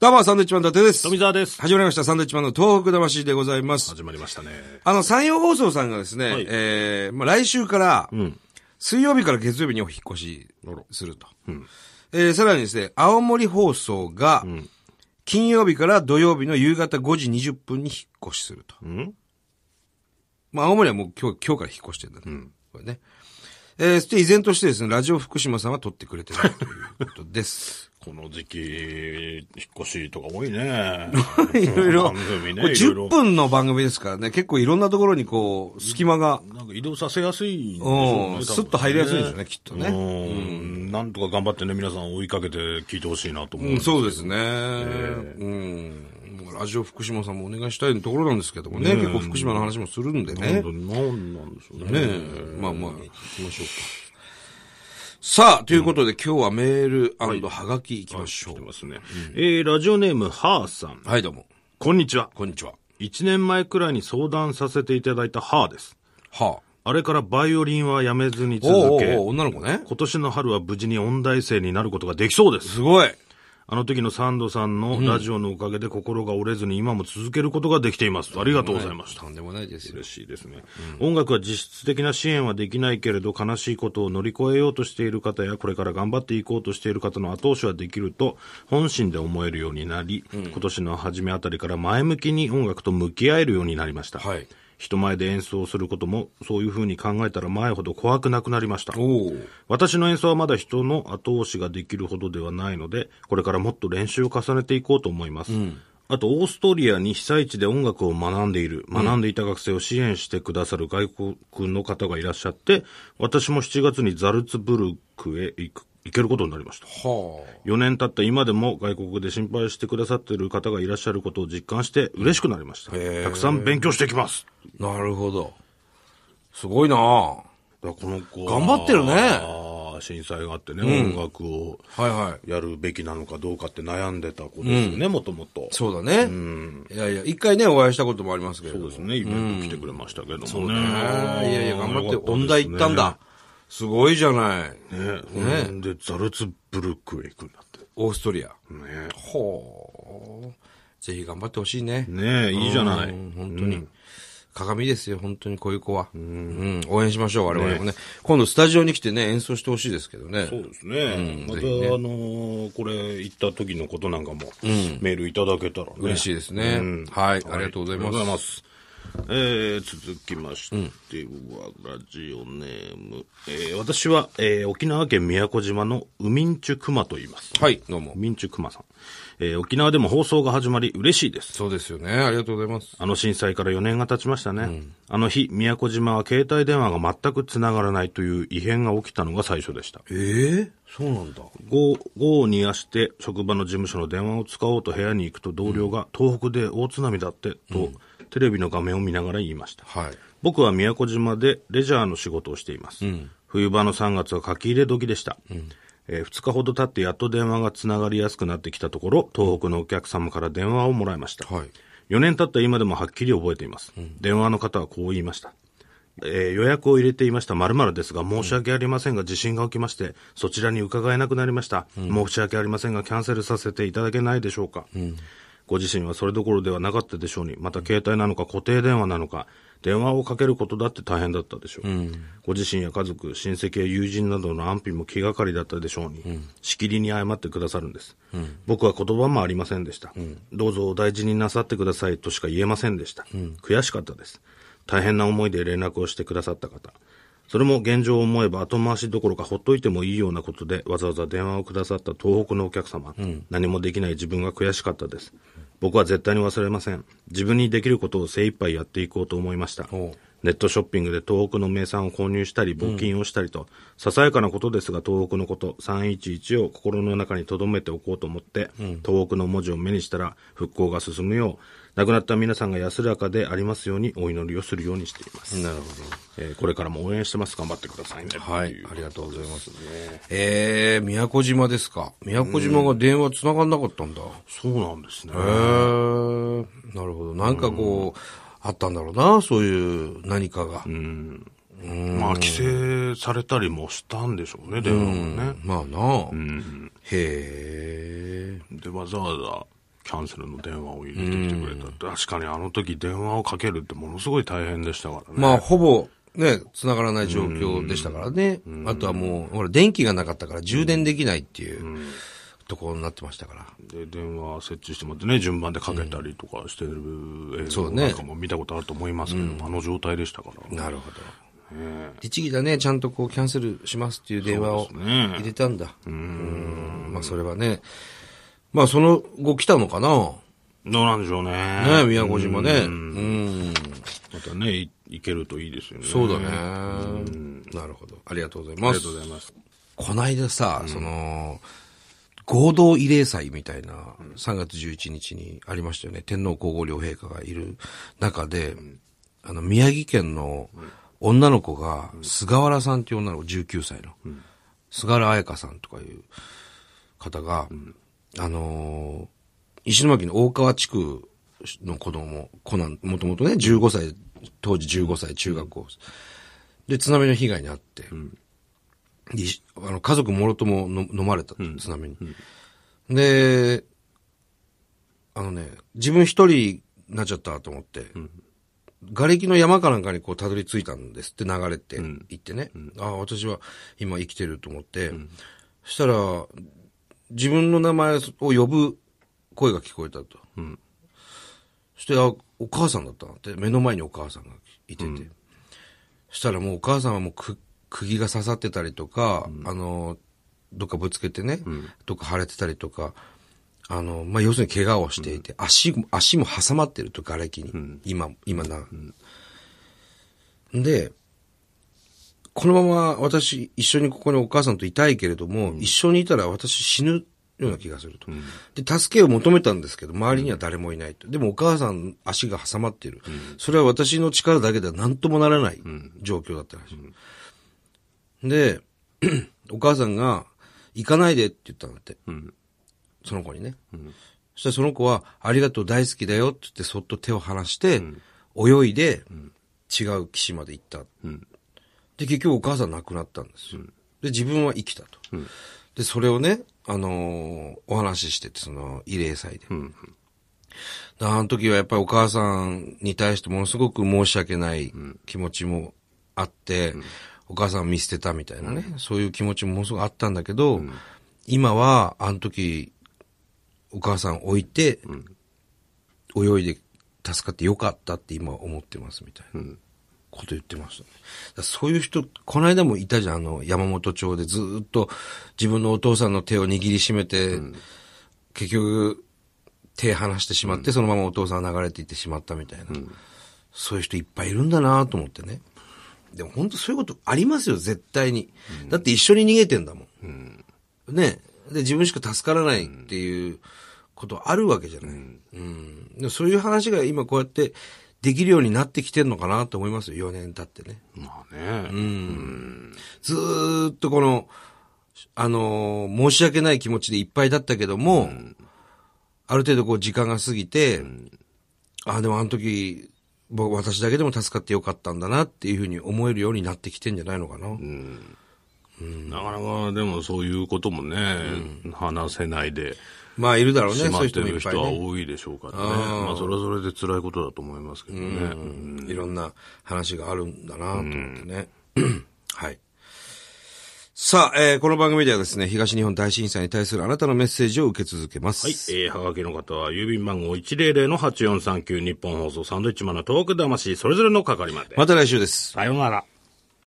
どうも、サンドウィッチマン伊達です。富澤です。始まりました、サンドウィッチマンの東北魂でございます。始まりましたね。あの、山陽放送さんがですね、はいえー、まあ、来週から、ん水曜日から月曜日にお引っ越しすると。んえー、さらにですね、青森放送が、金曜日から土曜日の夕方5時20分に引っ越しすると。んまあ、青森はもう今日、今日から引っ越してるんだね。これね。えー、そして依然としてですね、ラジオ福島さんは撮ってくれてないということです。この時期、引っ越しとか多いね。いろいろ。番組ねこれいろいろ10分の番組ですからね、結構いろんなところにこう、隙間が、なんか移動させやすいんでしょうん。スッと入りやすいんですよね、きっとね。うん。なんとか頑張ってね、皆さん追いかけて聞いてほしいなと思う。うん、そうですね。うん。もうラジオ福島さんもお願いしたいところなんですけどもね、結構福島の話もするんでね。本当に何なんでしょうね。ねえ、まあまあ、行きましょうか。さあ、ということで、今日はメールはがき行きましょう。ますね。えー、ラジオネーム、ハーさん。はい、どうも。こんにちは。こんにちは。一年前くらいに相談させていただいたハーです。はあれからバイオリンはやめずにあ。おう続け、おうおう女の子ね。今年の春は無事に音大生になることができそうです。すごい。あの時のサンドさんのラジオのおかげで心が折れずに今も続けることができています。ありがとうございました。とんでもないですよ。嬉しいですね、音楽は実質的な支援はできないけれど悲しいことを乗り越えようとしている方やこれから頑張っていこうとしている方の後押しはできると本心で思えるようになり、今年の初めあたりから前向きに音楽と向き合えるようになりました、はい。人前で演奏することもそういうふうに考えたら前ほど怖くなくなりました。私の演奏はまだ人の後押しができるほどではないので、これからもっと練習を重ねていこうと思います。あと、オーストリアに被災地で音楽を学んでいる、学んでいた学生を支援してくださる外国の方がいらっしゃって、私も7月にザルツブルクへ行く行けることになりました。は4年経った今でも外国で心配してくださっている方がいらっしゃることを実感して嬉しくなりました。たくさん勉強していきます。あ。なるほど。すごいなこの子は頑張ってるね震災があってね、音楽をはいはい。やるべきなのかどうかって悩んでた子ですよね、もともと。そうだね。いやいや、一回ね、お会いしたこともありますけれども。そうですね、イベント来てくれましたけどもね。そうね。いやいや、頑張って、音大行ったんだ。。すごいじゃない。ねねで、ザルツブルクへ行くんだって。オーストリア。ねほう。ぜひ頑張ってほしいね。ねえ、いいじゃない。うん本当に。鏡ですよ、本当にこういう子は。うん。応援しましょう、我々もね。今度スタジオに来てね、演奏してほしいですけどね。そうですね。また、ぜひねあのーこれ行った時のことなんかも、メールいただけたらね。嬉しいですねうんはいありがとうございますえー、続きましては、ラジオネーム。えー、私は、えー、沖縄県宮古島のウミンチュクマと言います。はい、どうもウ。ミンチュクマさん。えー、沖縄でも放送が始まり嬉しいです。そうですよね。ありがとうございます。あの震災から4年が経ちましたね。あの日、宮古島は携帯電話が全く繋がらないという異変が起きたのが最初でした。ええそうなんだ。午後を逃がして職場の事務所の電話を使おうと部屋に行くと同僚が東北で大津波だってと、テレビの画面を見ながら言いました。はい。僕は宮古島でレジャーの仕事をしています。冬場の3月は書き入れ時でした。え2日ほど経ってやっと電話がつながりやすくなってきたところ、東北のお客様から電話をもらいました。はい。4年経った今でもはっきり覚えています。電話の方はこう言いました。えー予約を入れていました〇〇ですが、申し訳ありませんが、地震が起きまして、そちらに伺えなくなりました。申し訳ありませんが、キャンセルさせていただけないでしょうか。ご自身はそれどころではなかったでしょうに、また携帯なのか固定電話なのか、電話をかけることだって大変だったでしょう。ご自身や家族、親戚や友人などの安否も気がかりだったでしょうに、しきりに謝ってくださるんです。僕は言葉もありませんでした、どうぞお大事になさってくださいとしか言えませんでした。悔しかったです。大変な思いで連絡をしてくださった方。それも現状を思えば後回しどころかほっといてもいいようなことでわざわざ電話をくださった東北のお客様、何もできない自分が悔しかったです。僕は絶対に忘れません。自分にできることを精一杯やっていこうと思いました。ネットショッピングで東北の名産を購入したり、募金をしたりと、ささやかなことですが東北のこと、311を心の中に留めておこうと思って、東北の文字を目にしたら復興が進むよう、亡くなった皆さんが安らかでありますようにお祈りをするようにしています。なるほえーこれからも応援してます。頑張ってくださいね。ど。はいとう。ありがとうございます。ええ宮古島ですか？宮古島が電話繋がんなかったんだ。そうなんですねへ。えなるほど。なんかこう、あったんだろうな、そういう何かが。まあ、規制されたりもしたんでしょうね、電話もね。まあな。へえ。で、わざわざキャンセルの電話を入れてきてくれた。確かにあの時電話をかけるってものすごい大変でしたからね。まあ、ほぼ、ね、繋がらない状況でしたからね。あとはもう、ほら、電気がなかったから充電できないっていうところになってましたから。で、電話設置してもらってね、順番でかけたりとかしてる映像なんかも見たことあると思いますけど、あの状態でしたから。なるほど。律儀だね、ちゃんとこう、キャンセルしますっていう電話を入れたんだ。うん。まあ、それはね。まあ、その後来たのかな？どうなんでしょうね。ね、宮古島ね。うん。またね、い行けるといいですよね。そうだね。なるほど。ありがとうございますありがとう。ございます。こないださ、その、合同慰霊祭みたいな、3月11日にありましたよね。天皇皇后両陛下がいる中で、あの、宮城県の女の子が、菅原さんっていう女の子、19歳の、菅原彩香さんとかいう方が、あのー石巻の大川地区の子供、子なん、もともとね、15歳、当時15歳、中学校。で、津波の被害に遭って、あの家族もろともの飲まれたと、津波に。で、あのね、自分一人になっちゃったと思って、瓦礫の山かなんかにこうたどり着いたんですって流れて行ってね、ああ、私は今生きてると思って、そしたら、自分の名前を呼ぶ声が聞こえたと。そして、あ、お母さんだったなって、目の前にお母さんがいてて。そしたらもうお母さんはもうく、釘が刺さってたりとか、あの、どっかぶつけてね、どっか腫れてたりとか、あの、まあ、要するに怪我をしていて、足も、足も挟まってると、瓦礫に。今、今な。で、このまま私、一緒にここにお母さんといたいけれども、一緒にいたら私死ぬような気がすると。で、助けを求めたんですけど、周りには誰もいないと。でもお母さん足が挟まっている。それは私の力だけでは何ともならない状況だったらしい。で、お母さんが、行かないでって言ったんだって。その子にね。そしたらその子は、ありがとう大好きだよって言ってそっと手を離して、泳いで、違う岸まで行った。で、結局お母さん亡くなったんですよ。で、自分は生きたと。で、それをね、あのーお話ししてて、その、慰霊祭で。であの時はやっぱりお母さんに対してものすごく申し訳ない気持ちもあって、お母さんを見捨てたみたいなね、そういう気持ちもものすごくあったんだけど、今はあの時、お母さんを置いて、泳いで助かってよかったって今思ってますみたいなこと言ってましたね。そういう人、この間もいたじゃん、あの、山本町でずーっと自分のお父さんの手を握りしめて、結局、手離してしまって、そのままお父さんは流れていってしまったみたいな。そういう人いっぱいいるんだなと思ってね。でも本当そういうことありますよ、絶対に。だって一緒に逃げてんだもん。ね。で、自分しか助からないっていうことあるわけじゃない。うん。でもそういう話が今こうやってできるようになってきてんのかなと思いますよ、4年経ってね。まあね。ずーっとこの、あのー申し訳ない気持ちでいっぱいだったけども、ある程度こう時間が過ぎて、ああ、でもあの時、僕、私だけでも助かってよかったんだなっていうふうに思えるようになってきてんじゃないのかな。なかなかでもそういうこともね、話せないでまあ、いるだろうね、そういう人は人もいっぱいね。多いでしょうからね。まあそれはそれで辛いことだと思いますけどね。うんいろんな話があるんだなと思ってね。はい。さあ、えーこの番組ではですね、東日本大震災に対するあなたのメッセージを受け続けます。はい。えー、はがきの方は、郵便番号100-8439日本放送サンドイッチマンのトーク魂、それぞれの係まで。また来週です。さようなら。